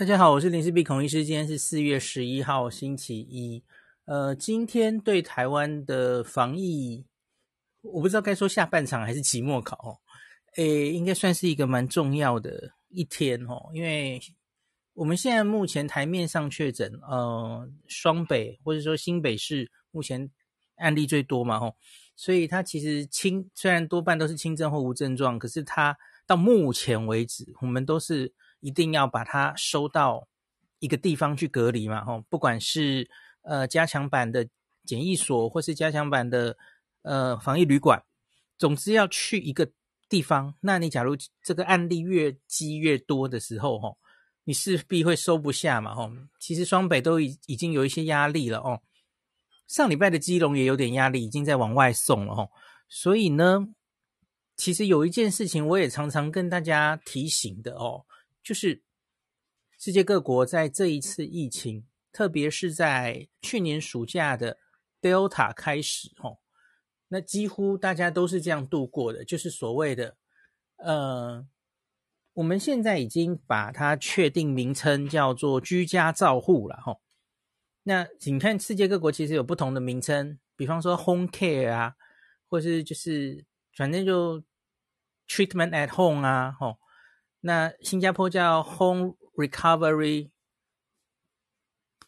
大家好，我是林氏璧孔医师。今天是四月十一号，星期一。呃，今天对台湾的防疫，我不知道该说下半场还是期末考哦。诶，应该算是一个蛮重要的一天哦，因为我们现在目前台面上确诊，呃，双北或者说新北市目前案例最多嘛，吼，所以它其实轻，虽然多半都是轻症或无症状，可是它到目前为止，我们都是。一定要把它收到一个地方去隔离嘛，吼，不管是呃加强版的检疫所，或是加强版的呃防疫旅馆，总之要去一个地方。那你假如这个案例越积越多的时候，吼，你势必会收不下嘛，吼。其实双北都已已经有一些压力了哦，上礼拜的基隆也有点压力，已经在往外送了吼。所以呢，其实有一件事情我也常常跟大家提醒的哦。就是世界各国在这一次疫情，特别是在去年暑假的 Delta 开始，哦，那几乎大家都是这样度过的，就是所谓的，呃，我们现在已经把它确定名称叫做居家照护了，哈。那你看世界各国其实有不同的名称，比方说 Home Care 啊，或是就是反正就 Treatment at Home 啊，吼。那新加坡叫 Home Recovery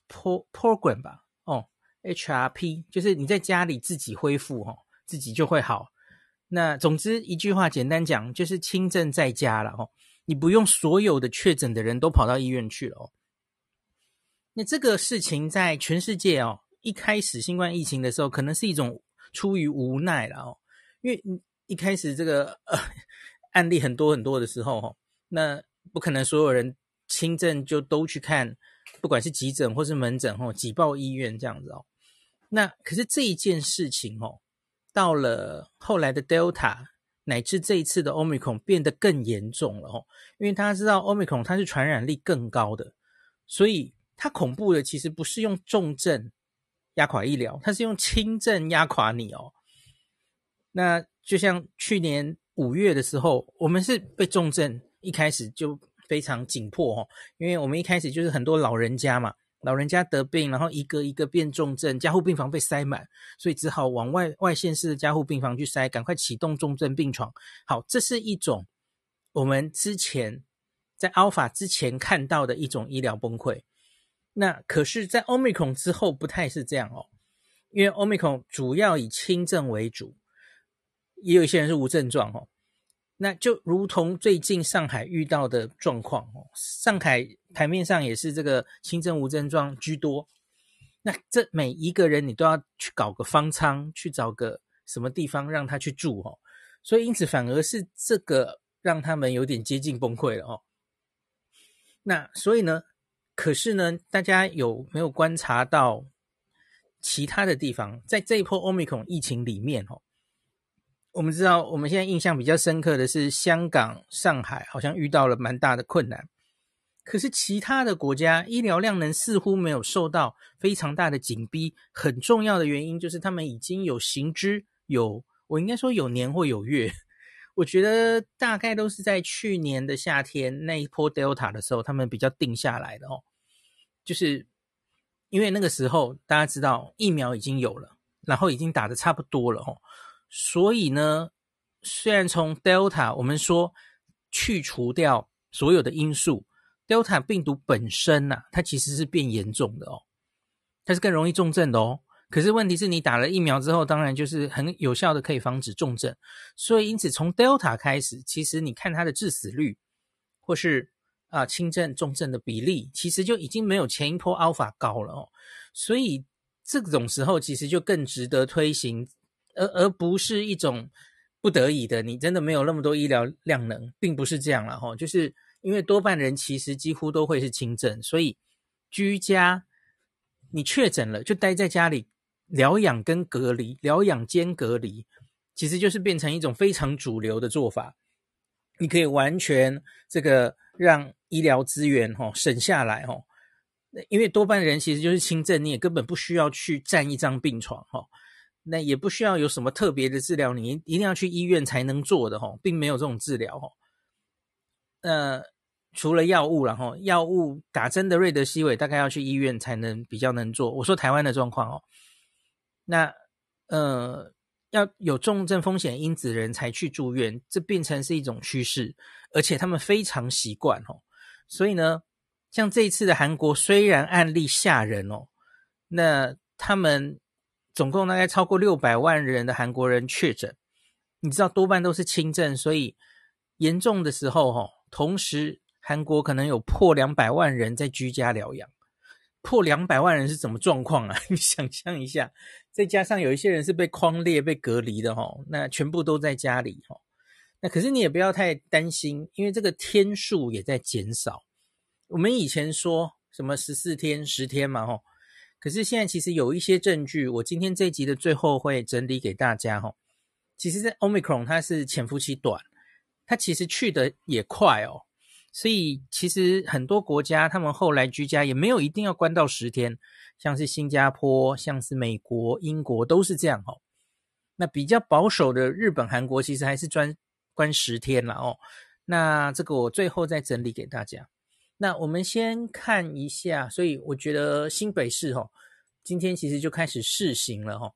Program 吧，哦，HRP 就是你在家里自己恢复哦，自己就会好。那总之一句话简单讲，就是轻症在家了哦，你不用所有的确诊的人都跑到医院去了哦。那这个事情在全世界哦，一开始新冠疫情的时候，可能是一种出于无奈了哦，因为一开始这个呃案例很多很多的时候哦。那不可能，所有人轻症就都去看，不管是急诊或是门诊哦，挤爆医院这样子哦。那可是这一件事情哦，到了后来的 Delta 乃至这一次的 Omicron 变得更严重了哦，因为大家知道 Omicron 它是传染力更高的，所以它恐怖的其实不是用重症压垮医疗，它是用轻症压垮你哦。那就像去年五月的时候，我们是被重症。一开始就非常紧迫哦，因为我们一开始就是很多老人家嘛，老人家得病，然后一个一个变重症，加护病房被塞满，所以只好往外外县市的加护病房去塞，赶快启动重症病床。好，这是一种我们之前在 Alpha 之前看到的一种医疗崩溃。那可是，在 Omicron 之后不太是这样哦，因为 Omicron 主要以轻症为主，也有一些人是无症状哦。那就如同最近上海遇到的状况哦，上海台面上也是这个轻症无症状居多。那这每一个人你都要去搞个方舱，去找个什么地方让他去住哦。所以因此反而是这个让他们有点接近崩溃了哦。那所以呢，可是呢，大家有没有观察到其他的地方，在这一波 Omicron 疫情里面哦？我们知道，我们现在印象比较深刻的是香港、上海，好像遇到了蛮大的困难。可是其他的国家医疗量能似乎没有受到非常大的紧逼。很重要的原因就是他们已经有行之有，我应该说有年或有月。我觉得大概都是在去年的夏天那一波 Delta 的时候，他们比较定下来的哦。就是因为那个时候大家知道疫苗已经有了，然后已经打得差不多了哦。所以呢，虽然从 Delta 我们说去除掉所有的因素，Delta 病毒本身呐、啊，它其实是变严重的哦，它是更容易重症的哦。可是问题是你打了疫苗之后，当然就是很有效的可以防止重症。所以因此从 Delta 开始，其实你看它的致死率或是啊、呃、轻症重症的比例，其实就已经没有前一波 Alpha 高了哦。所以这种时候其实就更值得推行。而而不是一种不得已的，你真的没有那么多医疗量能，并不是这样了哈。就是因为多半人其实几乎都会是轻症，所以居家你确诊了就待在家里疗养跟隔离，疗养兼隔离，其实就是变成一种非常主流的做法。你可以完全这个让医疗资源哈省下来哈，因为多半人其实就是轻症，你也根本不需要去占一张病床哈。那也不需要有什么特别的治疗，你一定要去医院才能做的吼，并没有这种治疗吼。呃，除了药物，然后药物打针的瑞德西韦大概要去医院才能比较能做。我说台湾的状况哦，那呃要有重症风险因子的人才去住院，这变成是一种趋势，而且他们非常习惯哦。所以呢，像这一次的韩国虽然案例吓人哦，那他们总共大概超过六百万人的韩国人确诊。你知道多半都是轻症，所以严重的时候，哈，同时韩国可能有破两百万人在居家疗养。破两百万人是怎么状况啊？你想象一下，再加上有一些人是被框列、被隔离的，哈，那全部都在家里，哈。那可是你也不要太担心，因为这个天数也在减少。我们以前说什么十四天、十天嘛，哈，可是现在其实有一些证据，我今天这一集的最后会整理给大家，哈。其实，在 Omicron 它是潜伏期短，它其实去的也快哦，所以其实很多国家他们后来居家也没有一定要关到十天，像是新加坡、像是美国、英国都是这样哦。那比较保守的日本、韩国其实还是专关十天了哦。那这个我最后再整理给大家。那我们先看一下，所以我觉得新北市哦，今天其实就开始试行了哦。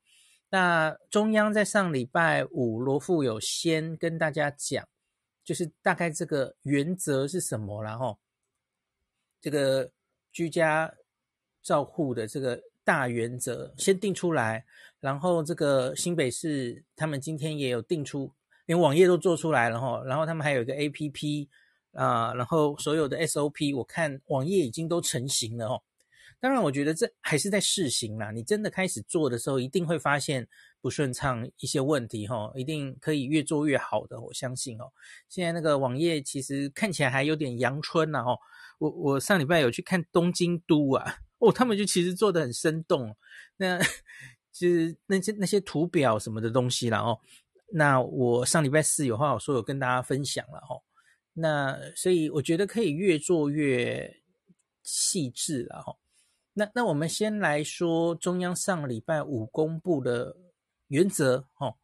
那中央在上礼拜五，罗富有先跟大家讲，就是大概这个原则是什么，然后这个居家照护的这个大原则先定出来，然后这个新北市他们今天也有定出，连网页都做出来了哈，然后他们还有一个 APP 啊，然后所有的 SOP 我看网页已经都成型了哦。当然，我觉得这还是在试行啦。你真的开始做的时候，一定会发现不顺畅一些问题哈，一定可以越做越好的，我相信哦。现在那个网页其实看起来还有点阳春呐哦。我我上礼拜有去看东京都啊，哦，他们就其实做得很生动，那就是那些那些图表什么的东西啦哦。那我上礼拜四有话好说，有跟大家分享了哦。那所以我觉得可以越做越细致了哈。那那我们先来说中央上礼拜五公布的原则哈，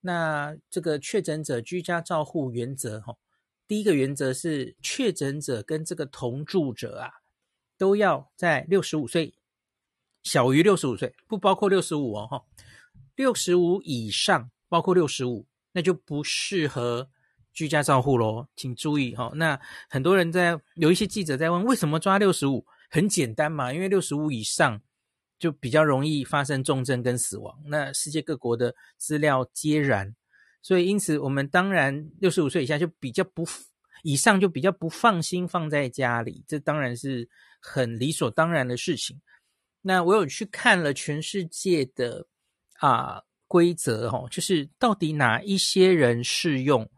那这个确诊者居家照护原则哈，第一个原则是确诊者跟这个同住者啊，都要在六十五岁，小于六十五岁，不包括六十五哦哈，六十五以上包括六十五，那就不适合居家照护喽，请注意哈。那很多人在有一些记者在问，为什么抓六十五？很简单嘛，因为六十五以上就比较容易发生重症跟死亡。那世界各国的资料皆然，所以因此我们当然六十五岁以下就比较不，以上就比较不放心放在家里，这当然是很理所当然的事情。那我有去看了全世界的啊规则哦，就是到底哪一些人适用？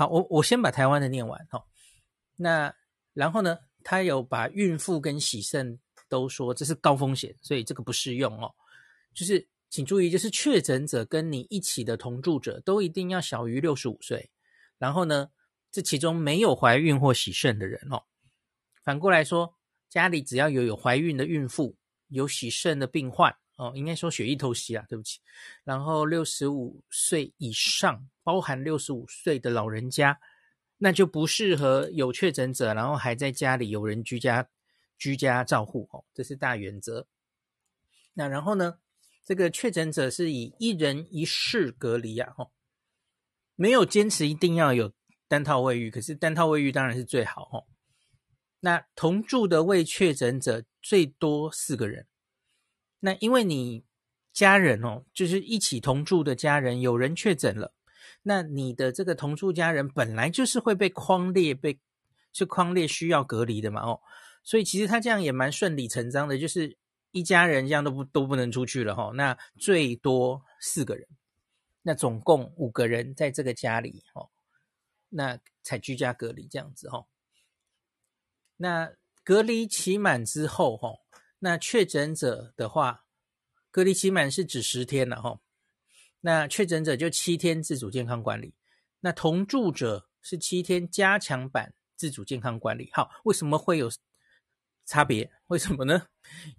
好，我我先把台湾的念完哈。那然后呢？他有把孕妇跟洗肾都说这是高风险，所以这个不适用哦。就是请注意，就是确诊者跟你一起的同住者都一定要小于六十五岁，然后呢，这其中没有怀孕或洗肾的人哦。反过来说，家里只要有有怀孕的孕妇、有洗肾的病患哦，应该说血液透析啊，对不起。然后六十五岁以上，包含六十五岁的老人家。那就不适合有确诊者，然后还在家里有人居家居家照护哦，这是大原则。那然后呢，这个确诊者是以一人一室隔离啊，哦，没有坚持一定要有单套卫浴，可是单套卫浴当然是最好哦。那同住的未确诊者最多四个人，那因为你家人哦，就是一起同住的家人有人确诊了。那你的这个同住家人本来就是会被框列，被是框列需要隔离的嘛，哦，所以其实他这样也蛮顺理成章的，就是一家人这样都不都不能出去了哈，哦，那最多四个人，那总共五个人在这个家里哦，那才居家隔离这样子哈，那隔离期满之后哈，那确诊者的话，隔离期满是指十天了哈。那确诊者就七天自主健康管理，那同住者是七天加强版自主健康管理。好，为什么会有差别？为什么呢？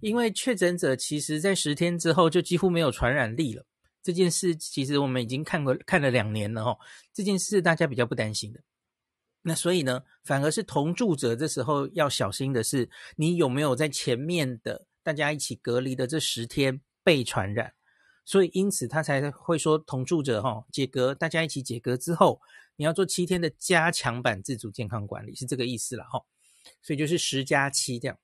因为确诊者其实在十天之后就几乎没有传染力了。这件事其实我们已经看过看了两年了哈，这件事大家比较不担心的。那所以呢，反而是同住者这时候要小心的是，你有没有在前面的大家一起隔离的这十天被传染？所以因此他才会说同住者哈解隔，大家一起解隔之后，你要做七天的加强版自主健康管理，是这个意思了哈。所以就是十加七这样。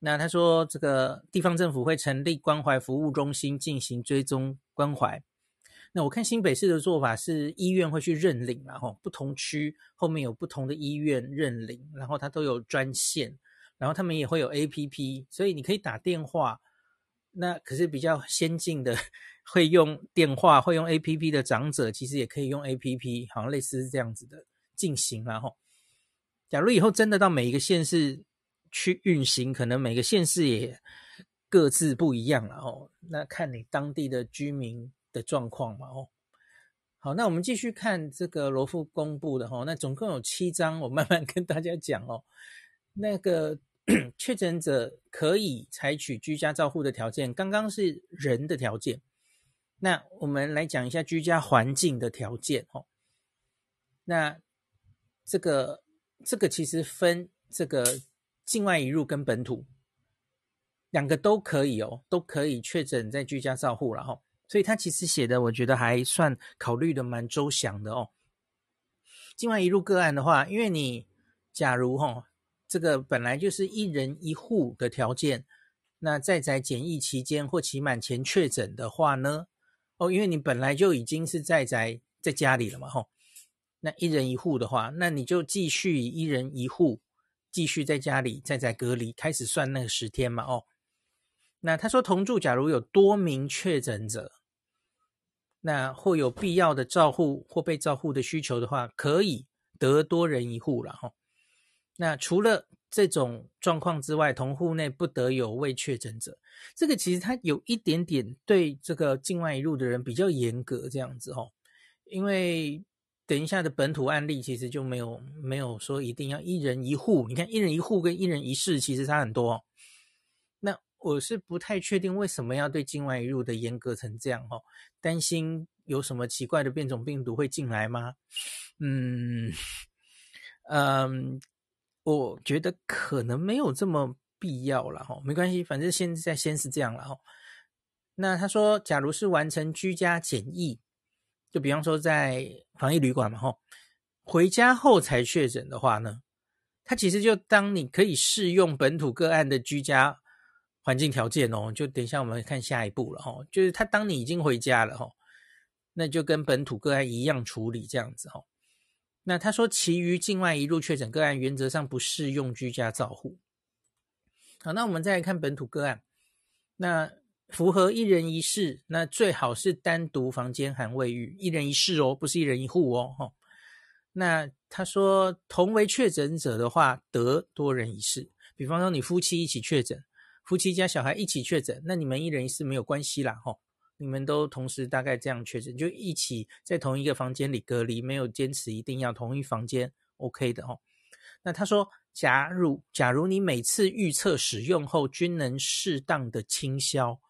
那他说这个地方政府会成立关怀服务中心进行追踪关怀。那我看新北市的做法是医院会去认领，然后不同区后面有不同的医院认领，然后它都有专线，然后他们也会有 APP，所以你可以打电话。那可是比较先进的，会用电话、会用 APP 的长者，其实也可以用 APP，好像类似是这样子的进行。然后，假如以后真的到每一个县市去运行，可能每个县市也各自不一样了哦。那看你当地的居民。的状况嘛，哦，好，那我们继续看这个罗富公布的哈，那总共有七章，我慢慢跟大家讲哦。那个 确诊者可以采取居家照护的条件，刚刚是人的条件，那我们来讲一下居家环境的条件哦。那这个这个其实分这个境外移入跟本土两个都可以哦，都可以确诊在居家照护了哈。所以他其实写的，我觉得还算考虑的蛮周详的哦。境外移入个案的话，因为你假如哈、哦，这个本来就是一人一户的条件，那在宅检疫期间或期满前确诊的话呢，哦，因为你本来就已经是在宅在家里了嘛，吼，那一人一户的话，那你就继续一人一户继续在家里在宅隔离，开始算那个十天嘛，哦，那他说同住，假如有多名确诊者。那或有必要的照护或被照护的需求的话，可以得多人一户了哈。那除了这种状况之外，同户内不得有未确诊者。这个其实它有一点点对这个境外移入的人比较严格这样子哈。因为等一下的本土案例其实就没有没有说一定要一人一户。你看一人一户跟一人一室其实差很多。那我是不太确定为什么要对境外移入的严格成这样哦，担心有什么奇怪的变种病毒会进来吗？嗯嗯，我觉得可能没有这么必要了哈，没关系，反正现在先是这样了哈。那他说，假如是完成居家检疫，就比方说在防疫旅馆嘛哈，回家后才确诊的话呢，他其实就当你可以适用本土个案的居家。环境条件哦，就等一下我们看下一步了哈。就是他当你已经回家了哈，那就跟本土个案一样处理这样子哈。那他说，其余境外移入确诊个案原则上不适用居家照护。好，那我们再来看本土个案，那符合一人一室，那最好是单独房间含卫浴，一人一室哦，不是一人一户哦哈。那他说，同为确诊者的话，得多人一室，比方说你夫妻一起确诊。夫妻加小孩一起确诊，那你们一人一室没有关系啦，吼，你们都同时大概这样确诊，就一起在同一个房间里隔离，没有坚持一定要同一房间，OK 的吼。那他说，假如假如你每次预测使用后均能适当的清消，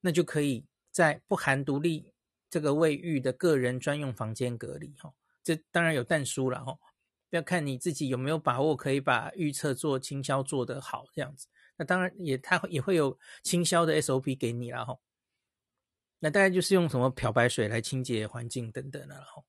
那就可以在不含独立这个卫浴的个人专用房间隔离，吼，这当然有但书了，吼，要看你自己有没有把握可以把预测做清消做得好，这样子。那当然也，它也会有清消的 SOP 给你了哈。那大概就是用什么漂白水来清洁环境等等的了哈。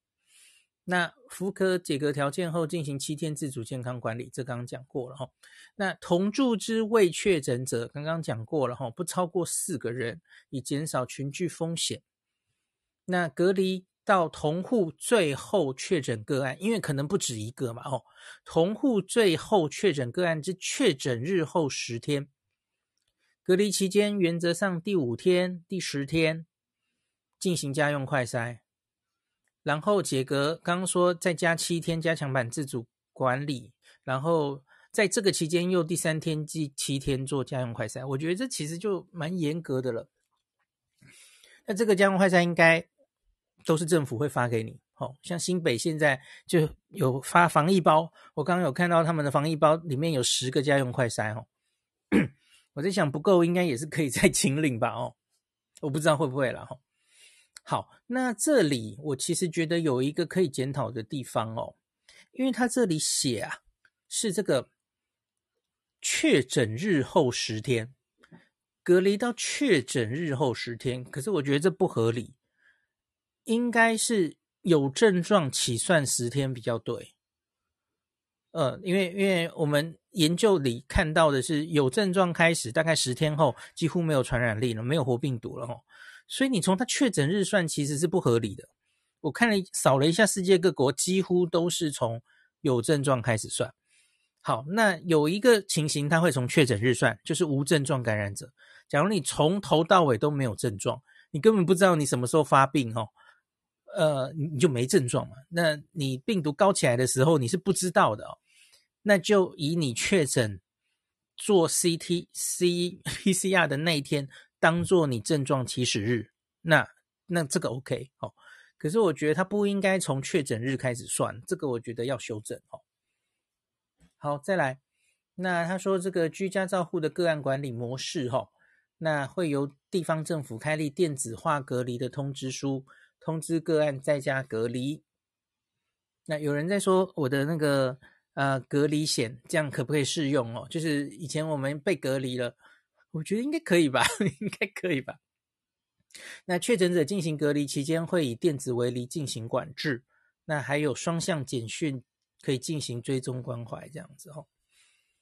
那符合解隔条件后进行七天自主健康管理，这刚刚讲过了哈。那同住之未确诊者，刚刚讲过了哈，不超过四个人，以减少群聚风险。那隔离。到同户最后确诊个案，因为可能不止一个嘛，哦，同户最后确诊个案之确诊日后十天，隔离期间原则上第五天、第十天进行家用快筛，然后解隔，刚刚说再加七天加强版自主管理，然后在这个期间又第三天、第七天做家用快筛，我觉得这其实就蛮严格的了。那这个家用快筛应该。都是政府会发给你，好像新北现在就有发防疫包，我刚刚有看到他们的防疫包里面有十个家用快筛哦，我在想不够，应该也是可以再请领吧哦，我不知道会不会了哈。好，那这里我其实觉得有一个可以检讨的地方哦，因为他这里写啊，是这个确诊日后十天，隔离到确诊日后十天，可是我觉得这不合理，应该是有症状起算十天比较对。呃，因为因为我们研究里看到的是有症状开始，大概十天后几乎没有传染力了，没有活病毒了哦，所以你从他确诊日算其实是不合理的。我看了扫了一下世界各国，几乎都是从有症状开始算。好，那有一个情形，他会从确诊日算，就是无症状感染者。假如你从头到尾都没有症状，你根本不知道你什么时候发病哦，呃，你就没症状嘛。那你病毒高起来的时候，你是不知道的哦。那就以你确诊做 CT、C、PCR 的那一天当做你症状起始日，那那这个 OK 哦。可是我觉得它不应该从确诊日开始算，这个我觉得要修正哦。好，再来，那他说这个居家照护的个案管理模式哈，那会由地方政府开立电子化隔离的通知书，通知个案在家隔离。那有人在说我的那个。呃，隔离险这样可不可以适用哦？就是以前我们被隔离了，我觉得应该可以吧，应该可以吧。那确诊者进行隔离期间会以电子围篱进行管制，那还有双向简讯可以进行追踪关怀这样子哦。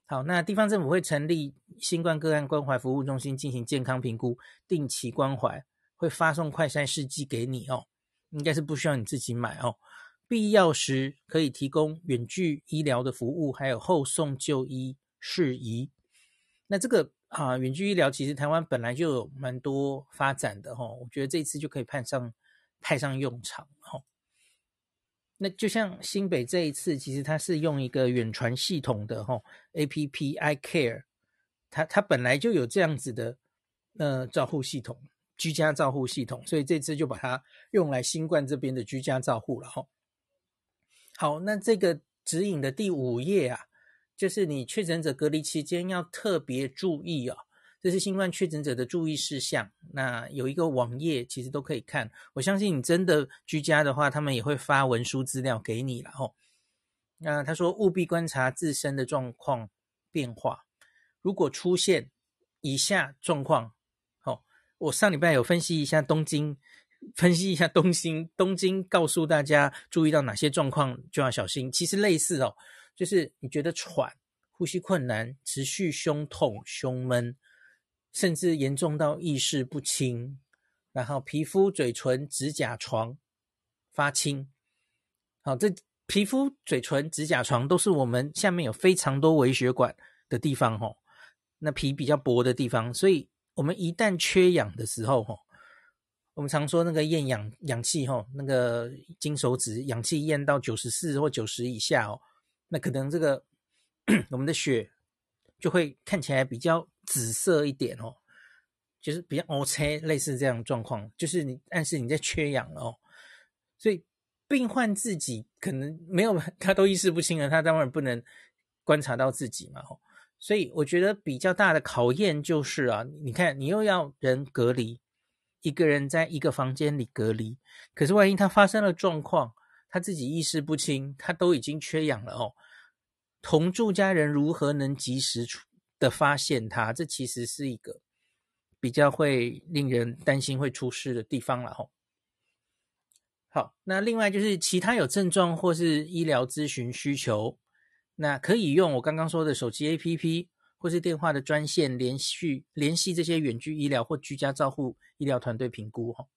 好，那地方政府会成立新冠个案关怀服务中心进行健康评估，定期关怀，会发送快筛试剂给你哦，应该是不需要你自己买哦。必要时可以提供远距医疗的服务，还有后送就医事宜。那这个啊，远距医疗其实台湾本来就有蛮多发展的哈，我觉得这次就可以派上派上用场哈。那就像新北这一次，其实它是用一个远传系统的哈，APP iCare，它它本来就有这样子的呃照护系统，居家照护系统，所以这次就把它用来新冠这边的居家照护了哈。好，那这个指引的第五页啊，就是你确诊者隔离期间要特别注意哦，这是新冠确诊者的注意事项。那有一个网页，其实都可以看。我相信你真的居家的话，他们也会发文书资料给你了哈。那他说务必观察自身的状况变化，如果出现以下状况，我上礼拜有分析一下东京。分析一下东京，东京告诉大家注意到哪些状况就要小心。其实类似哦，就是你觉得喘、呼吸困难、持续胸痛、胸闷，甚至严重到意识不清，然后皮肤、嘴唇、指甲床发青。好，这皮肤、嘴唇、指甲床都是我们下面有非常多微血管的地方哦，那皮比较薄的地方，所以我们一旦缺氧的时候，我们常说那个验氧氧气哈，那个金手指氧气验到九十四或九十以下哦，那可能这个 我们的血就会看起来比较紫色一点哦，就是比较乌青，类似这样状况，就是你暗示你在缺氧了哦。所以病患自己可能没有，他都意识不清了，他当然不能观察到自己嘛吼。所以我觉得比较大的考验就是啊，你看你又要人隔离。一个人在一个房间里隔离，可是万一他发生了状况，他自己意识不清，他都已经缺氧了哦。同住家人如何能及时的发现他？这其实是一个比较会令人担心会出事的地方了哦。好，那另外就是其他有症状或是医疗咨询需求，那可以用我刚刚说的手机 APP。或是电话的专线联系联系这些远距医疗或居家照护医疗团队评估哈。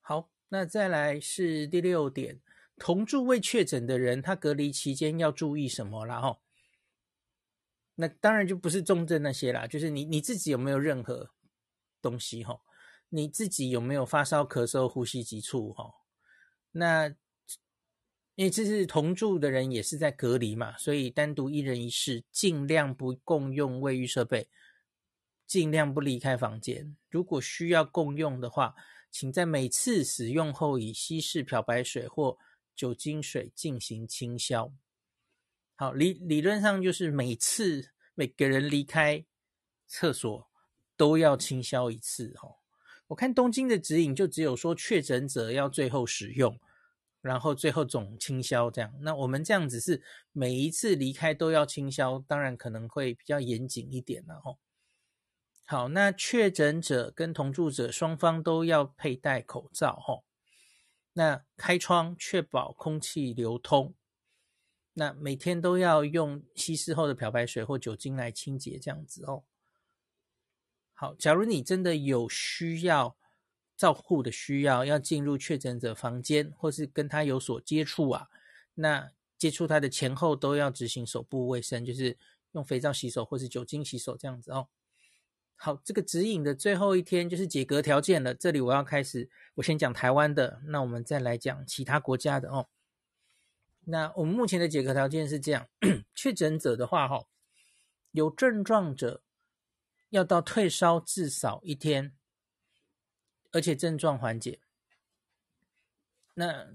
好，那再来是第六点，同住未确诊的人，他隔离期间要注意什么啦？哈，那当然就不是重症那些啦，就是你你自己有没有任何东西哈？你自己有没有发烧、咳嗽、呼吸急促哈？那。因为这是同住的人也是在隔离嘛，所以单独一人一室，尽量不共用卫浴设备，尽量不离开房间。如果需要共用的话，请在每次使用后以稀释漂白水或酒精水进行清消。好，理理论上就是每次每个人离开厕所都要清消一次。哦，我看东京的指引就只有说确诊者要最后使用。然后最后总清消这样。那我们这样子是每一次离开都要清消，当然可能会比较严谨一点了吼。好，那确诊者跟同住者双方都要佩戴口罩吼。那开窗确保空气流通。那每天都要用稀释后的漂白水或酒精来清洁这样子哦。好，假如你真的有需要照护的需要，要进入确诊者房间或是跟他有所接触啊，那接触他的前后都要执行手部卫生，就是用肥皂洗手或是酒精洗手这样子哦。好，这个指引的最后一天就是解隔条件了。这里我要开始，我先讲台湾的，那我们再来讲其他国家的哦。那我们目前的解隔条件是这样：确诊者的话，哈，有症状者要到退烧至少一天，而且症状缓解。那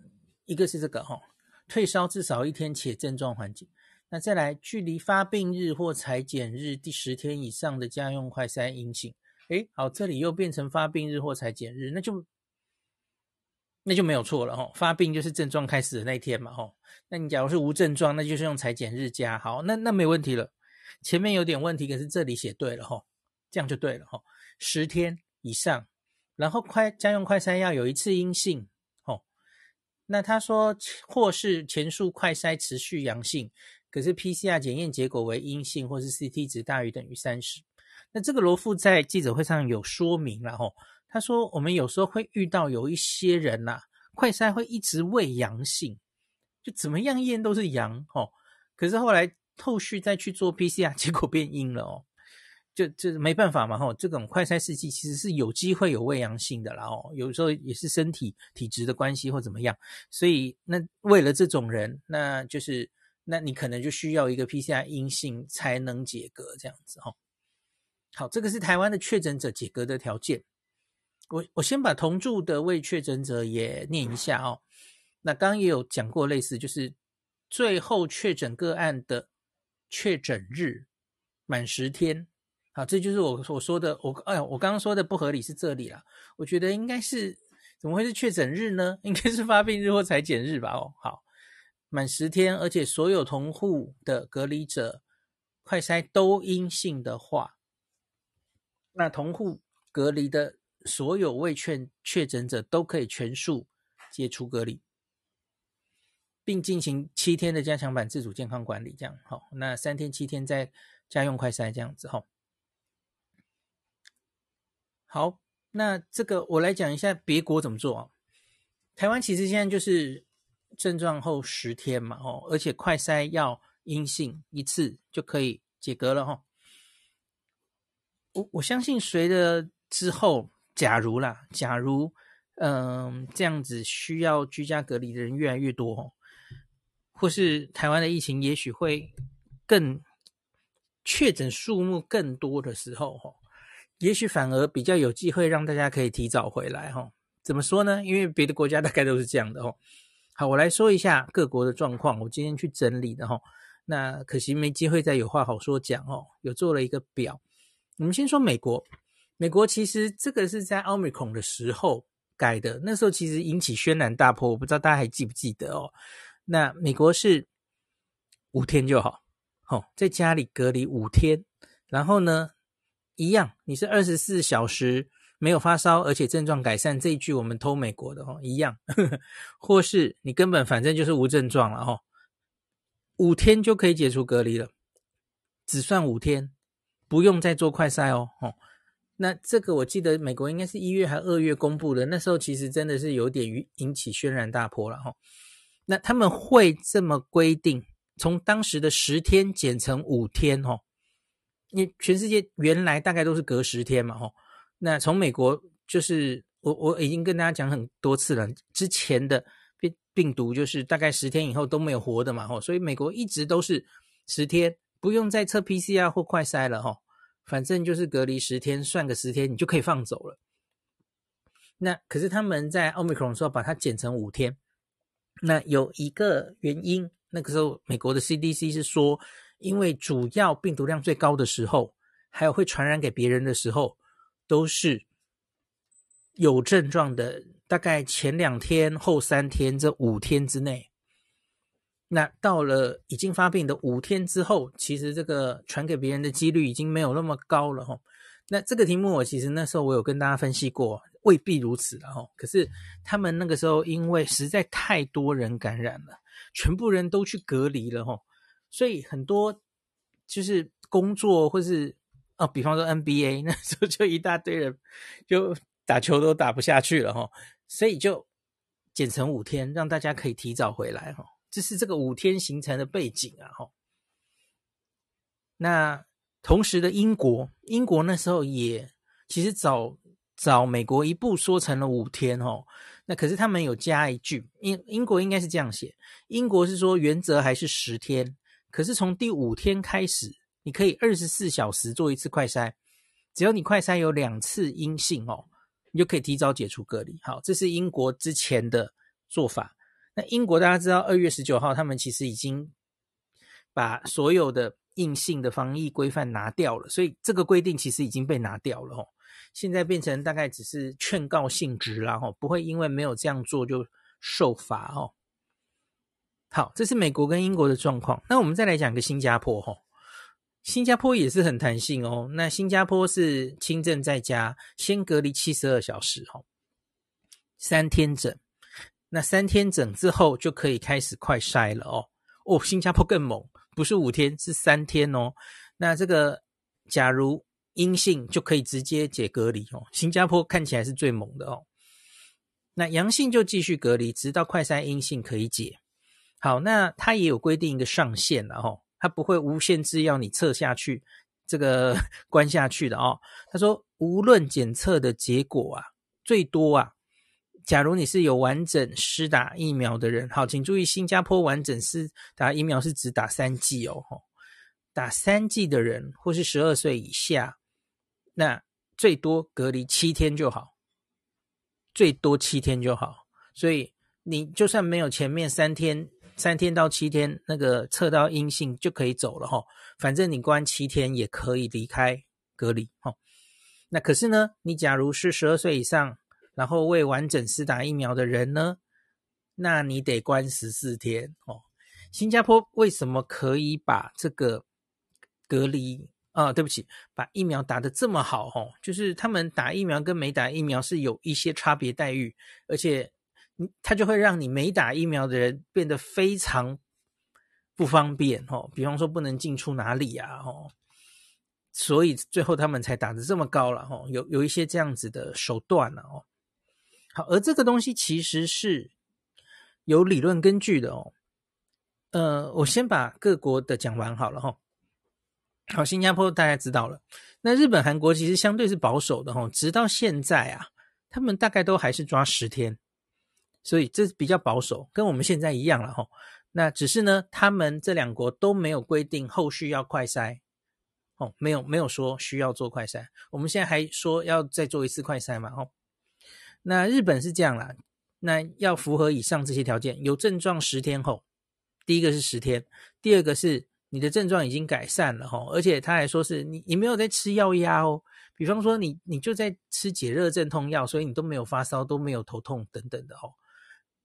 一个是这个哈，退烧至少一天且症状缓解。那再来，距离发病日或裁剪日第十天以上的家用快筛阴性。诶，好，这里又变成发病日或裁剪日，那就那就没有错了哈。发病就是症状开始的那一天嘛，哈。那你假如是无症状，那就是用裁剪日加。好，那那没问题了。前面有点问题，可是这里写对了哈，这样就对了哈。十天以上，然后快家用快筛要有一次阴性。哦，那他说或是前述快筛持续阳性。可是 PCR 检验结果为阴性，或是 CT 值大于等于三十。那这个罗富在记者会上有说明了吼，他说我们有时候会遇到有一些人呐、啊，快筛会一直为阳性，就怎么样验都是阳哦。可是后来后续再去做 PCR，结果变阴了哦，就就没办法嘛吼，这种快筛试剂其实是有机会有伪阳性的啦哦，有时候也是身体体质的关系或怎么样，所以那为了这种人，那就是。那你可能就需要一个 PCR 阴性才能解隔这样子哈。好，这个是台湾的确诊者解隔的条件。我我先把同住的未确诊者也念一下哦。那刚刚也有讲过类似，就是最后确诊个案的确诊日满十天。好，这就是我我说的，我哎呀，我刚刚说的不合理是这里啦。我觉得应该是怎么会是确诊日呢？应该是发病日或采检日吧？哦，好。满十天，而且所有同户的隔离者快筛都阴性的话，那同户隔离的所有未确确诊者都可以全数解除隔离，并进行七天的加强版自主健康管理。这样好，那三天七天再家用快筛这样子哈。好，那这个我来讲一下别国怎么做啊？台湾其实现在就是。症状后十天嘛，哦，而且快筛要阴性一次就可以解隔了，哈。我我相信随着之后，假如啦，假如嗯这样子需要居家隔离的人越来越多，哦或是台湾的疫情也许会更确诊数目更多的时候，哈，也许反而比较有机会让大家可以提早回来，哈。怎么说呢？因为别的国家大概都是这样的，哦。好，我来说一下各国的状况。我今天去整理的哈，那可惜没机会再有话好说讲哦。有做了一个表，我们先说美国。美国其实这个是在奥密克戎的时候改的，那时候其实引起轩然大波，我不知道大家还记不记得哦。那美国是五天就好，好，在家里隔离五天，然后呢，一样，你是二十四小时。没有发烧，而且症状改善，这一句我们偷美国的哦，一样，或是你根本反正就是无症状了哈，五天就可以解除隔离了，只算五天，不用再做快筛哦，哦，那这个我记得美国应该是一月还二月公布的，那时候其实真的是有点引起轩然大波了哈，那他们会这么规定，从当时的十天减成五天哈，你全世界原来大概都是隔十天嘛哈。那从美国就是我我已经跟大家讲很多次了，之前的病病毒就是大概十天以后都没有活的嘛，吼，所以美国一直都是十天，不用再测 PCR 或快筛了，吼，反正就是隔离十天，算个十天你就可以放走了。那可是他们在奥密克戎的时候把它减成五天，那有一个原因，那个时候美国的 CDC 是说，因为主要病毒量最高的时候，还有会传染给别人的时候。都是有症状的大概前两天、后三天这五天之内。那到了已经发病的五天之后，其实这个传给别人的几率已经没有那么高了哈。那这个题目我其实那时候我有跟大家分析过，未必如此了哈。可是他们那个时候因为实在太多人感染了，全部人都去隔离了哈，所以很多就是工作或是哦，比方说 NBA 那时候就一大堆人就打球都打不下去了哈，所以就减成五天，让大家可以提早回来哈。这是这个五天形成的背景啊，哈。那同时的英国，英国那时候也其实早早美国一步说成了五天，哦。那可是他们有加一句，英英国应该是这样写，英国是说原则还是十天，可是从第五天开始，你可以二十四小时做一次快筛，只要你快筛有两次阴性哦，你就可以提早解除隔离。好，这是英国之前的做法。那英国大家知道，二月十九号他们其实已经把所有的硬性的防疫规范拿掉了，所以这个规定其实已经被拿掉了哦。现在变成大概只是劝告性质啦，吼，不会因为没有这样做就受罚哦。好，这是美国跟英国的状况。那我们再来讲个新加坡吼，新加坡也是很弹性哦。那新加坡是轻症在家，先隔离七十二小时吼，三天整。那三天整之后就可以开始快筛了哦。哦，新加坡更猛，不是五天，是三天哦。那这个假如阴性就可以直接解隔离哦。新加坡看起来是最猛的哦。那阳性就继续隔离，直到快筛阴性可以解。好，那它也有规定一个上限了哦，它不会无限制要你测下去，这个 关下去的哦。他说，无论检测的结果啊，最多啊。假如你是有完整施打疫苗的人，好，请注意，新加坡完整施打疫苗是只打三剂哦，打三剂的人或是十二岁以下，那最多隔离七天就好，最多七天就好。所以你就算没有前面三天，三天到七天那个测到阴性就可以走了哈，反正你关七天也可以离开隔离哈。那可是呢，你假如是十二岁以上。然后未完整施打疫苗的人呢，那你得关十四天哦。新加坡为什么可以把这个隔离啊？对不起，把疫苗打得这么好哦，就是他们打疫苗跟没打疫苗是有一些差别待遇，而且他就会让你没打疫苗的人变得非常不方便哦。比方说不能进出哪里啊哦，所以最后他们才打得这么高了哦。有有一些这样子的手段了哦。好，而这个东西其实是有理论根据的哦。呃，我先把各国的讲完好了哈。好，新加坡大家知道了，那日本、韩国其实相对是保守的哈，直到现在啊，他们大概都还是抓十天，所以这是比较保守，跟我们现在一样了哈。那只是呢，他们这两国都没有规定后续要快筛哦，没有没有说需要做快筛，我们现在还说要再做一次快筛嘛，哦。那日本是这样啦，那要符合以上这些条件，有症状十天后，第一个是十天，第二个是你的症状已经改善了哈，而且他还说是你你没有在吃药压哦，比方说你你就在吃解热镇痛药，所以你都没有发烧，都没有头痛等等的哦，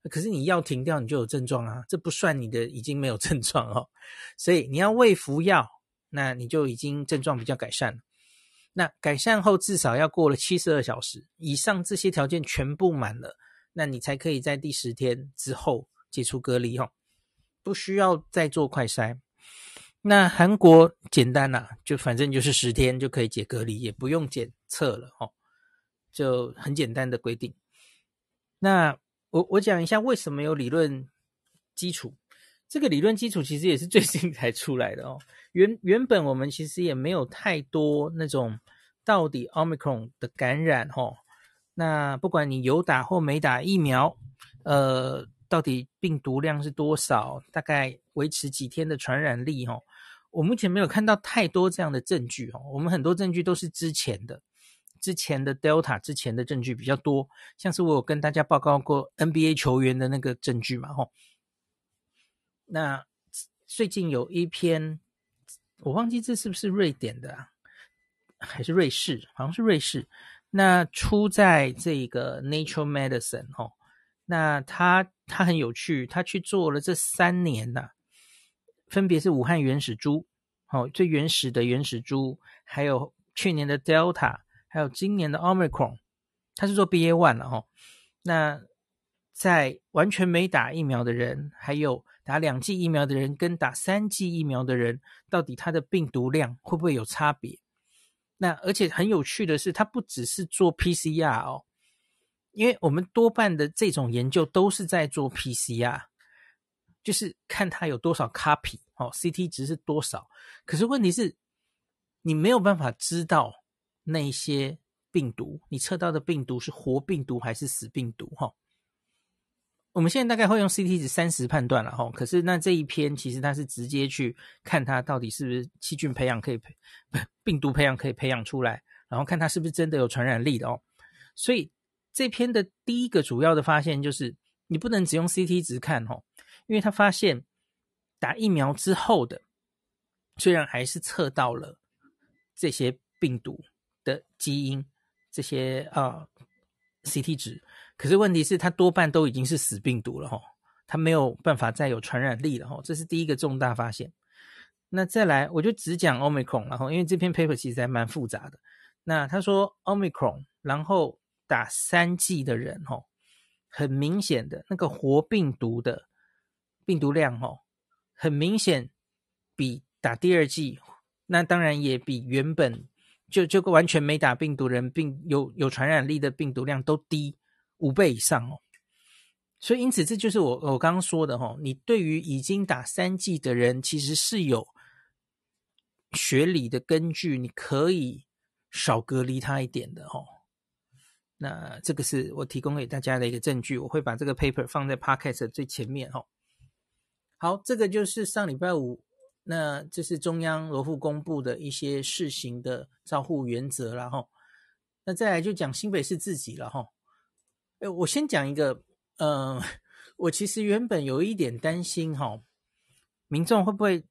可是你药停掉，你就有症状啊，这不算你的已经没有 症状哦，所以你要未服药，那你就已经症状比较改善。那改善后至少要过了七十二小时以上，这些条件全部满了，那你才可以在第十天之后解除隔离哦，不需要再做快筛。那韩国简单啦，就反正就是十天就可以解隔离，也不用检测了哦，就很简单的规定。那我我讲一下为什么有理论基础，这个理论基础其实也是最近才出来的哦。原原本我们其实也没有太多那种到底 Omicron 的感染齁，那不管你有打或没打疫苗，呃，到底病毒量是多少，大概维持几天的传染力齁，我目前没有看到太多这样的证据哦，我们很多证据都是之前的，之前的 Delta 之前的证据比较多，像是我有跟大家报告过 NBA 球员的那个证据嘛吼，那最近有一篇。我忘记这是不是瑞典的啊，还是瑞士？好像是瑞士。那出在这个 Nature Medicine 哦，那他他很有趣，他去做了这三年呐、分别是武汉原始株，哦，最原始的原始株，还有去年的 Delta，还有今年的 Omicron，他是做 BA one 了哈。那在完全没打疫苗的人，还有打两剂疫苗的人，跟打三剂疫苗的人，到底他的病毒量会不会有差别？那而且很有趣的是，它不只是做 PCR 哦，因为我们多半的这种研究都是在做 PCR，就是看它有多少 copy 哦，CT 值是多少。可是问题是，你没有办法知道那些病毒，你测到的病毒是活病毒还是死病毒哈。我们现在大概会用 CT 值三十判断了哈，可是那这一篇其实它是直接去看它到底是不是细菌培养可以培，病毒培养可以培养出来，然后看它是不是真的有传染力的哦。所以这篇的第一个主要的发现就是，你不能只用 CT 值看哦，因为他发现打疫苗之后的，虽然还是测到了这些病毒的基因，这些啊、CT 值。可是问题是，它多半都已经是死病毒了哈，它没有办法再有传染力了哈，这是第一个重大发现。那再来，我就只讲 Omicron，然后因为这篇 paper 其实还蛮复杂的。那他说 Omicron，然后打三剂的人哈，很明显的那个活病毒的病毒量哈，很明显比打第二剂，那当然也比原本就就完全没打病毒人病有有传染力的病毒量都低。五倍以上哦，所以因此这就是我我刚刚说的哈，你对于已经打三剂的人，其实是有学理的根据，你可以少隔离他一点的哈。那这个是我提供给大家的一个证据，我会把这个 paper 放在 podcast 最前面哈。好，这个就是上礼拜五，那这是中央罗富公布的一些试行的照护原则了哈。那再来就讲新北市自己了哈。哎，我先讲一个，嗯、呃，我其实原本有一点担心哈、民众会不会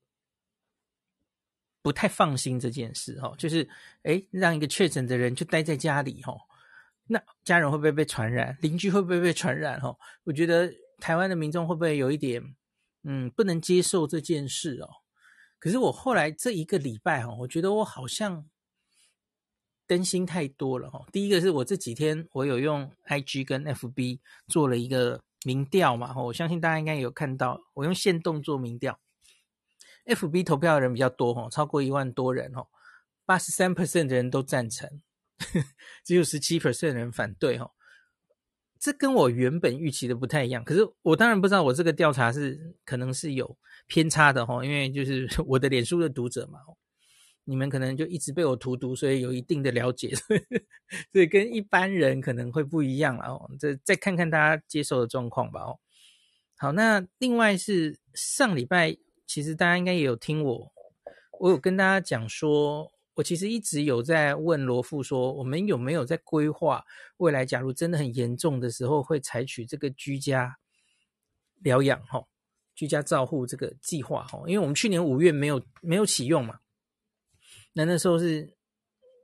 不太放心这件事哈、就是，哎，让一个确诊的人就待在家里哈、那家人会不会被传染？邻居会不会被传染？哈，我觉得台湾的民众会不会有一点，嗯，不能接受这件事哦？可是我后来这一个礼拜哈，我觉得我好像。更新太多了哈。第一个是我这几天我有用 IG 跟 FB 做了一个民调嘛，我相信大家应该有看到，我用限动做民调，FB 投票的人比较多哈，超过一万多人哦，八十三 percent 的人都赞成，只有十七 percent 的人反对哈。这跟我原本预期的不太一样，可是我当然不知道我这个调查是可能是有偏差的哈，因为就是 我的脸书的读者嘛。你们可能就一直被我荼毒，所以有一定的了解，所以，跟一般人可能会不一样了哦。这再看看大家接受的状况吧。哦，好，那另外是上礼拜，其实大家应该也有听我，我有跟大家讲说，我其实一直有在问罗富说，我们有没有在规划未来，假如真的很严重的时候，会采取这个居家疗养哈，居家照护这个计划哈，因为我们去年五月没有没有启用嘛。那那时候是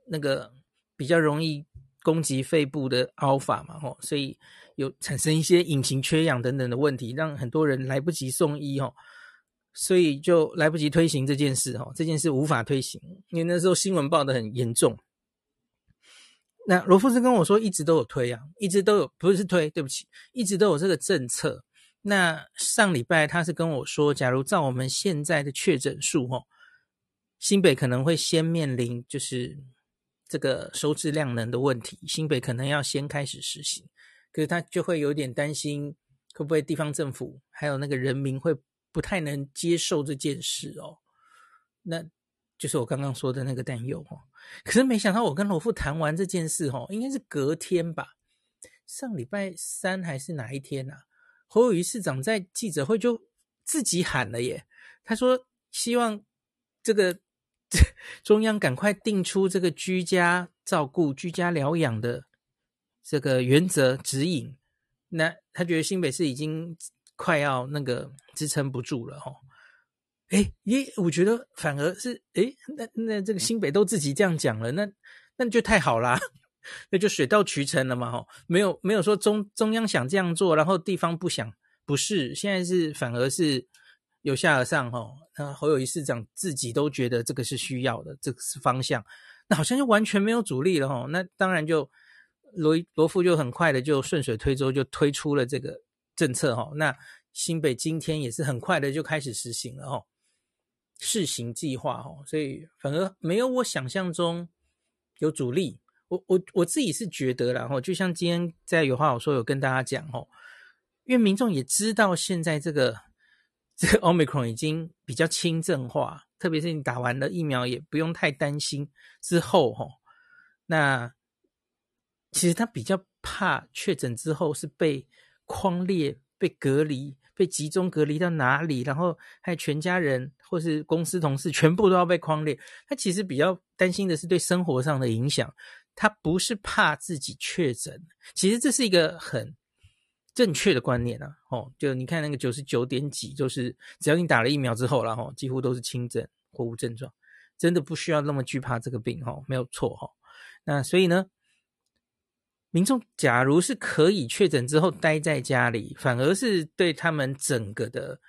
那个比较容易攻击肺部的 Alpha 嘛，吼，所以有产生一些隐形缺氧等等的问题，让很多人来不及送医，吼，所以就来不及推行这件事，吼，这件事无法推行，因为那时候新闻报得很严重。那罗富斯跟我说，一直都有推啊，一直都有，不是推，对不起，一直都有这个政策。那上礼拜他是跟我说，假如照我们现在的确诊数，哦。新北可能会先面临就是这个收治量能的问题，新北可能要先开始实行，可是他就会有点担心，会不会地方政府还有那个人民会不太能接受这件事哦？那就是我刚刚说的那个担忧哦。可是没想到我跟罗富谈完这件事哦，应该是隔天吧，上礼拜三还是哪一天啊？侯友宜市长在记者会就自己喊了耶，他说希望这个。中央赶快定出这个居家照顾、居家疗养的这个原则指引。那他觉得新北市已经快要那个支撑不住了，哦。哎，耶，我觉得反而是，哎，那那这个新北都自己这样讲了，那那就太好啦。那就水到渠成了嘛，吼，没有没有说中中央想这样做，然后地方不想，不是，现在是反而是由下而上，吼，那侯友宜市长自己都觉得这个是需要的，这个是方向，那好像就完全没有阻力了，吼，那当然就罗罗副就很快的就顺水推舟就推出了这个政策，吼，那新北今天也是很快的就开始实行了，吼，试行计划，吼，所以反而没有我想象中有阻力。我我我自己是觉得啦，吼，就像今天在有话好说有跟大家讲，吼，因为民众也知道现在这个这个 Omicron 已经比较轻症化，特别是你打完了疫苗也不用太担心之后，吼，那其实他比较怕确诊之后是被框列、被隔离、被集中隔离到哪里，然后还有全家人或是公司同事全部都要被框列，他其实比较担心的是对生活上的影响。他不是怕自己确诊，其实这是一个很正确的观念啊！哦，就你看那个九十九点几，就是只要你打了疫苗之后，然后几乎都是轻症或无症状，真的不需要那么惧怕这个病哈，没有错哈。那所以呢，民众假如是可以确诊之后待在家里，反而是对他们整个的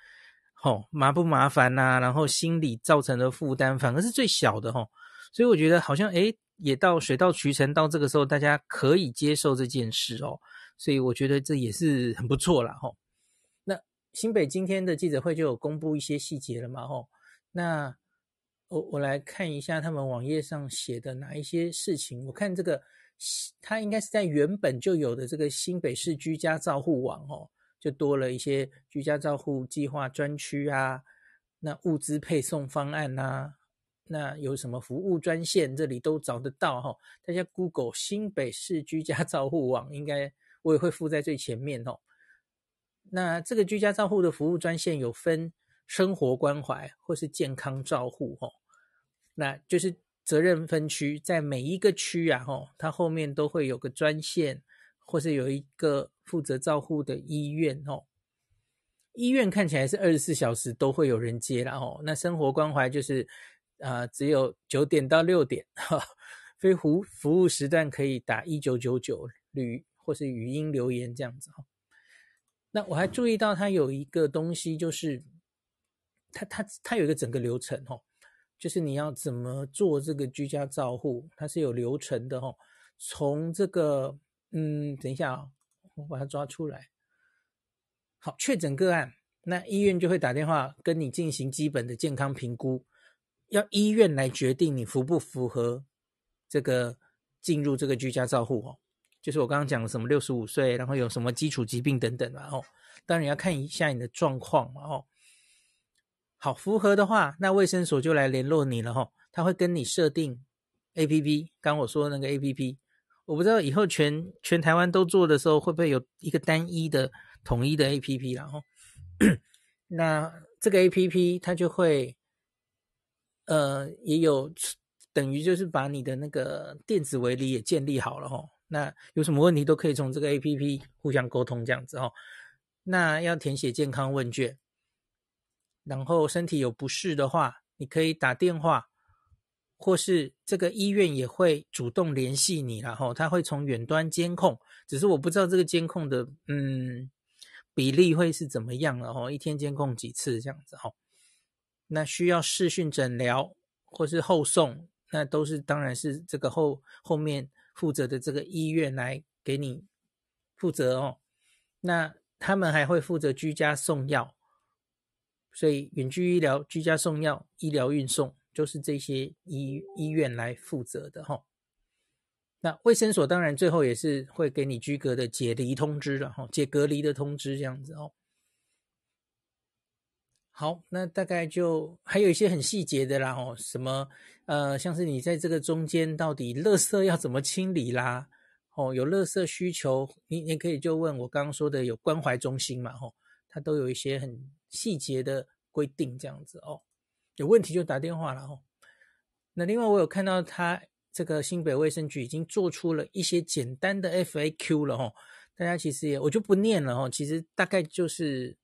哦麻不麻烦呐，然后心理造成的负担，反而是最小的哈。所以我觉得好像诶也到水到渠成，到这个时候大家可以接受这件事哦，所以我觉得这也是很不错啦吼。那新北今天的记者会就有公布一些细节了嘛吼。那我我来看一下他们网页上写的哪一些事情。我看这个，它应该是在原本就有的这个新北市居家照护网哦，就多了一些居家照护计划专区啊，那物资配送方案呐、那有什么服务专线，这里都找得到哈。大家 Google 新北市居家照护网，应该我也会附在最前面哦。那这个居家照护的服务专线有分生活关怀或是健康照护哦。那就是责任分区，在每一个区啊，哈，它后面都会有个专线，或是有一个负责照护的医院哦。医院看起来是二十四小时都会有人接啦哦。那生活关怀就是。啊、只有九点到六点，哈，非服服务时段可以打一九九九旅或是语音留言这样子哈。那我还注意到它有一个东西，就是它它它有一个整个流程哈，就是你要怎么做这个居家照护，它是有流程的哈。从这个嗯，等一下啊，我把它抓出来。好，确诊个案，那医院就会打电话跟你进行基本的健康评估。要医院来决定你符不符合这个进入这个居家照护哦，就是我刚刚讲的什么六十五岁，然后有什么基础疾病等等嘛哦，当然要看一下你的状况嘛哦。好，符合的话，那卫生所就来联络你了哈，他会跟你设定 APP，刚我说的那个 APP，我不知道以后全全台湾都做的时候会不会有一个单一的统一的 APP 然后，那这个 APP 它就会。呃，也有等于就是把你的那个电子围篱也建立好了哈。那有什么问题都可以从这个 APP 互相沟通这样子哦。那要填写健康问卷，然后身体有不适的话，你可以打电话，或是这个医院也会主动联系你然后他会从远端监控，只是我不知道这个监控的嗯比例会是怎么样了齁，一天监控几次这样子哈。那需要视讯诊疗或是后送，那都是当然是这个后后面负责的这个医院来给你负责哦。那他们还会负责居家送药，所以远距医疗、居家送药、医疗运送，就是这些医医院来负责的哈、那卫生所当然最后也是会给你居隔的解离通知了哈，解隔离的通知这样子哦。好，那大概就还有一些很细节的啦，哦，什么呃，像是你在这个中间到底垃圾要怎么清理啦，哦，有垃圾需求，你你可以就问我刚刚说的有关怀中心嘛，吼，它都有一些很细节的规定这样子哦，有问题就打电话了哦。那另外我有看到他这个新北卫生局已经做出了一些简单的 FAQ 了，哦，大家其实也我就不念了，哦，其实大概就是。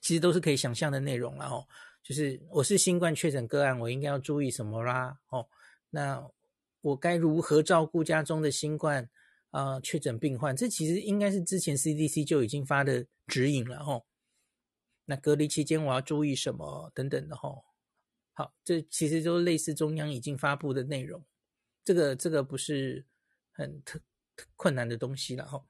其实都是可以想象的内容了哦，就是我是新冠确诊个案，我应该要注意什么啦？哦，那我该如何照顾家中的新冠啊、呃、确诊病患？这其实应该是之前 CDC 就已经发的指引了哦。那隔离期间我要注意什么等等的吼。好，这其实都类似中央已经发布的内容。这个这个不是很特特困难的东西了吼。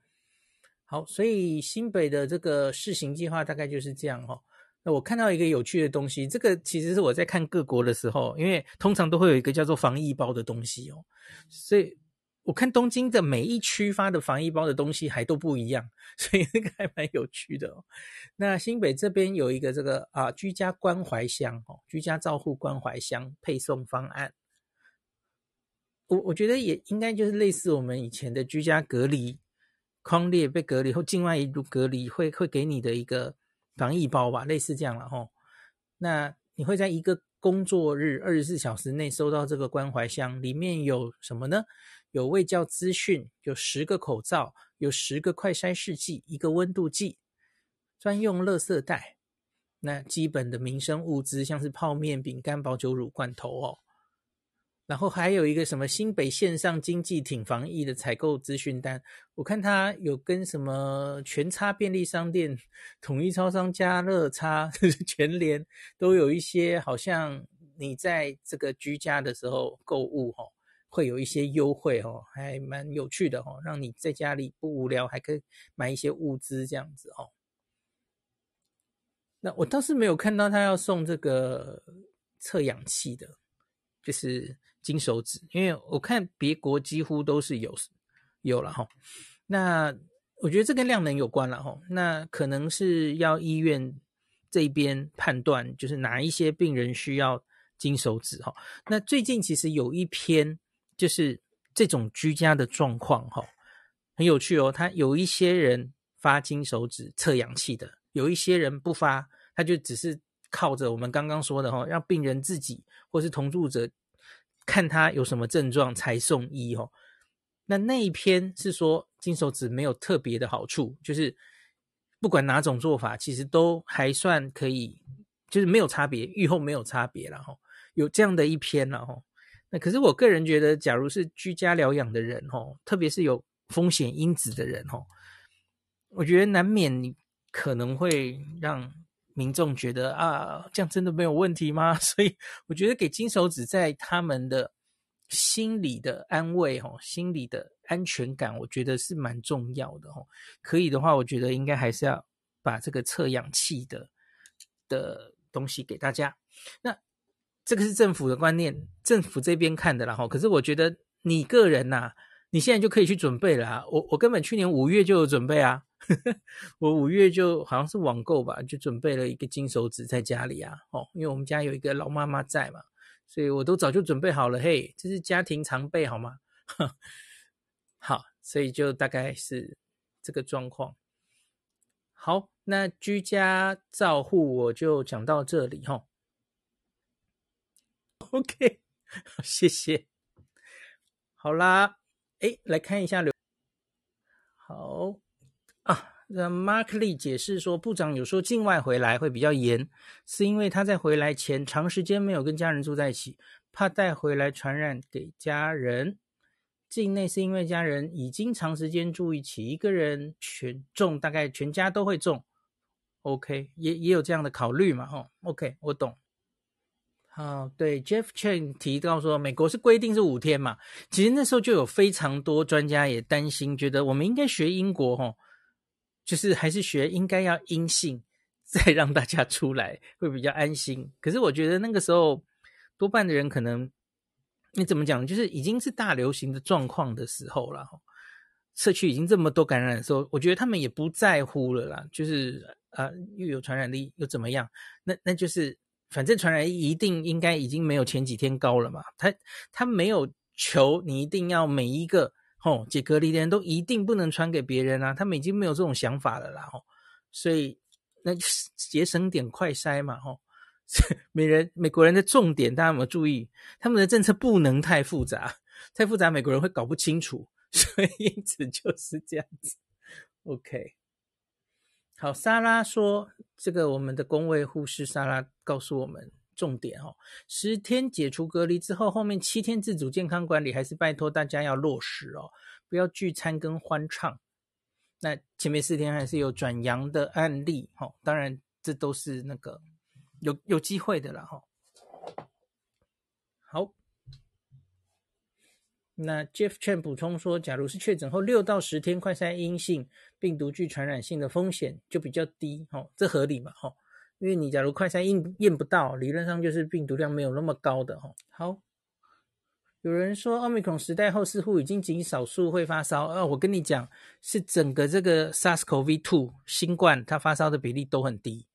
好，所以新北的这个试行计划大概就是这样哈。那我看到一个有趣的东西，这个其实是我在看各国的时候，因为通常都会有一个叫做防疫包的东西哦，所以我看东京的每一区发的防疫包的东西还都不一样，所以那个还蛮有趣的哦。那新北这边有一个这个啊居家关怀箱哦，居家照护关怀箱配送方案，我我觉得也应该就是类似我们以前的居家隔离。框列被隔离后，境外一路隔离会会给你的一个防疫包吧，类似这样了吼。那你会在一个工作日二十四小时内收到这个关怀箱，里面有什么呢？有卫教资讯，有十个口罩，有十个快筛试剂，一个温度计，专用垃圾袋，那基本的民生物资，像是泡面、饼干、保酒乳、罐头哦。然后还有一个什么新北线上经济挺防疫的采购资讯单，我看他有跟什么全差便利商店、统一超商、家乐差、全联都有一些，好像你在这个居家的时候购物哦，会有一些优惠哦，还蛮有趣的哦，让你在家里不无聊，还可以买一些物资这样子哦。那我倒是没有看到他要送这个测氧气的，就是。金手指，因为我看别国几乎都是有有了哈，那我觉得这跟量能有关了哈，那可能是要医院这边判断，就是哪一些病人需要金手指哈。那最近其实有一篇就是这种居家的状况哈，很有趣哦。他有一些人发金手指测氧气的，有一些人不发，他就只是靠着我们刚刚说的哈，让病人自己或是同住者。看他有什么症状才送医哦。那那一篇是说金手指没有特别的好处，就是不管哪种做法，其实都还算可以，就是没有差别，愈后没有差别了哈。有这样的一篇了哈。那可是我个人觉得，假如是居家疗养的人哦，特别是有风险因子的人哦，我觉得难免你可能会让。民众觉得啊，这样真的没有问题吗？所以我觉得给金手指在他们的心理的安慰，哦，心理的安全感，我觉得是蛮重要的，哦。可以的话，我觉得应该还是要把这个测氧气的的东西给大家。那这个是政府的观念，政府这边看的啦，哈。可是我觉得你个人呐，你现在就可以去准备了啊。我我根本去年五月就有准备啊。我五月就好像是网购吧，就准备了一个金手指在家里啊，哦，因为我们家有一个老妈妈在嘛，所以我都早就准备好了，嘿，这是家庭常备好吗？好，所以就大概是这个状况。好，那居家照护我就讲到这里哈。OK，谢谢。好啦，诶，来看一下留，好。啊，那 Mark Lee 解释说，部长有时候境外回来会比较严，是因为他在回来前长时间没有跟家人住在一起，怕带回来传染给家人。境内是因为家人已经长时间住一起，一个人全中，大概全家都会中。OK，也也有这样的考虑嘛？哈，OK，我懂。好，对，Jeff Chen 提到说，美国是规定是五天嘛，其实那时候就有非常多专家也担心，觉得我们应该学英国，哈。就是还是学应该要阴性，再让大家出来会比较安心。可是我觉得那个时候多半的人可能你怎么讲，就是已经是大流行的状况的时候了，社区已经这么多感染的时候，我觉得他们也不在乎了啦。就是啊，又有传染力又怎么样？那那就是反正传染一定应该已经没有前几天高了嘛。他他没有求你一定要每一个。哦，解隔离的人都一定不能传给别人啊！他们已经没有这种想法了啦，吼，所以那节省点快筛嘛，吼。美人美国人的重点，大家有没有注意？他们的政策不能太复杂，太复杂美国人会搞不清楚，所以因此就是这样子。OK，好，莎拉说，这个我们的公卫护士莎拉告诉我们，重点哦。十天解除隔离之后，后面七天自主健康管理还是拜托大家要落实哦，不要聚餐跟欢唱。那前面四天还是有转阳的案例哦，当然这都是那个有有机会的了哈。好。那 Jeff Chen 补充说，假如是确诊后六到十天快筛阴性，病毒具传染性的风险就比较低，哦，这合理嘛，哈，因为你假如快筛验验不到，理论上就是病毒量没有那么高的，哈。好，有人说奥密克戎时代后似乎已经仅少数会发烧，哦，我跟你讲，是整个这个 SARS-CoV-2 新冠它发烧的比例都很低，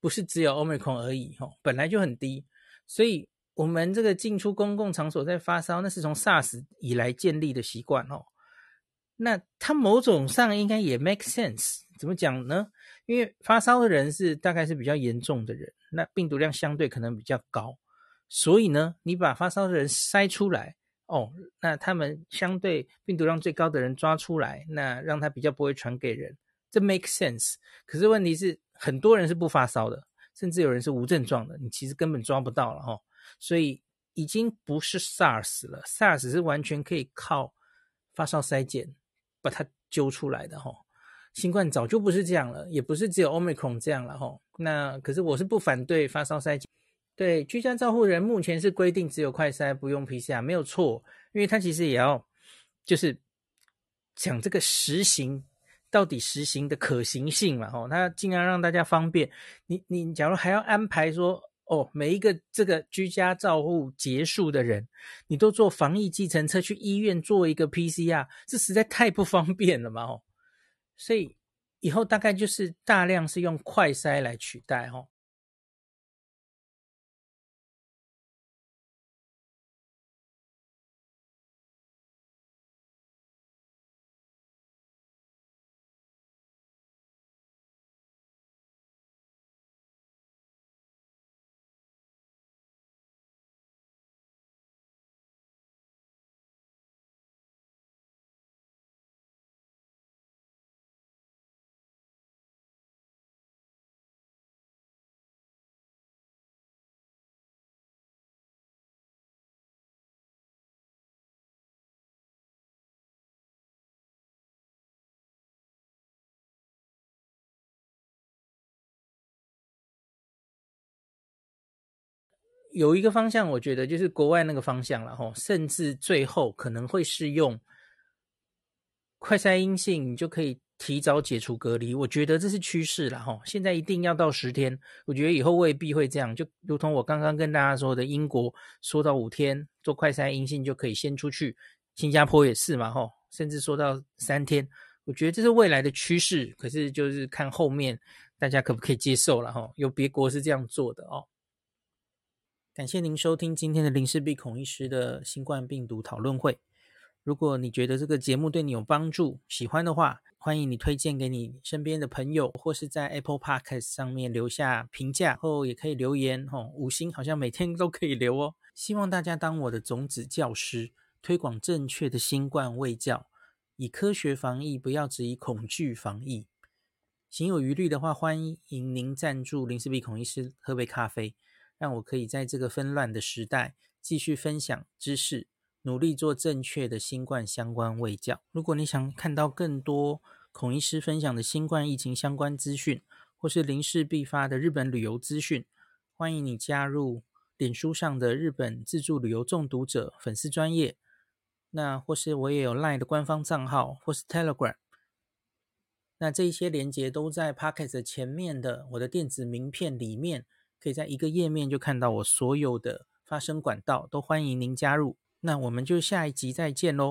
不是只有 Omicron 而已，哈，本来就很低，所以。我们这个进出公共场所在发烧，那是从 SARS 以来建立的习惯哦。那它某种上应该也 make sense。怎么讲呢？因为发烧的人是大概是比较严重的人，那病毒量相对可能比较高，所以呢，你把发烧的人筛出来哦，那他们相对病毒量最高的人抓出来，那让他比较不会传给人，这 make sense。可是问题是，很多人是不发烧的，甚至有人是无症状的，你其实根本抓不到了哈、所以已经不是 SARS 了，SARS 是完全可以靠发烧筛检把它揪出来的哈。新冠早就不是这样了，也不是只有 Omicron 这样了哈。那可是我是不反对发烧筛检，对居家照护人目前是规定只有快筛不用 PCR，没有错，因为它其实也要就是讲这个实行到底实行的可行性嘛哈，他尽量让大家方便。你你假如还要安排说。哦，每一个这个居家照护结束的人，你都坐防疫计程车去医院做一个 PCR，这实在太不方便了嘛！哦，所以以后大概就是大量是用快筛来取代哦。有一个方向，我觉得就是国外那个方向了哈，甚至最后可能会是用快筛阴性，你就可以提早解除隔离。我觉得这是趋势了哈。现在一定要到十天，我觉得以后未必会这样。就如同我刚刚跟大家说的，英国说到五天做快筛阴性就可以先出去，新加坡也是嘛哈，甚至说到三天，我觉得这是未来的趋势。可是就是看后面大家可不可以接受了哈。有别国是这样做的哦。感谢您收听今天的林氏璧孔医师的新冠病毒讨论会。如果你觉得这个节目对你有帮助，喜欢的话，欢迎你推荐给你身边的朋友，或是在 Apple Podcast 上面留下评价，后也可以留言哦，五星好像每天都可以留哦。希望大家当我的种子教师，推广正确的新冠卫教，以科学防疫，不要只以恐惧防疫。行有余力的话，欢迎您赞助林氏璧孔医师喝杯咖啡。让我可以在这个纷乱的时代继续分享知识，努力做正确的新冠相关卫教。如果你想看到更多孔医师分享的新冠疫情相关资讯，或是林氏必发的日本旅游资讯，欢迎你加入脸书上的日本自助旅游中毒者粉丝专业。那或是我也有 LINE 的官方账号，或是 Telegram。那这一些连接都在 Pocket 前面的我的电子名片里面。可以在一个页面就看到我所有的发声管道，都欢迎您加入。那我们就下一集再见喽。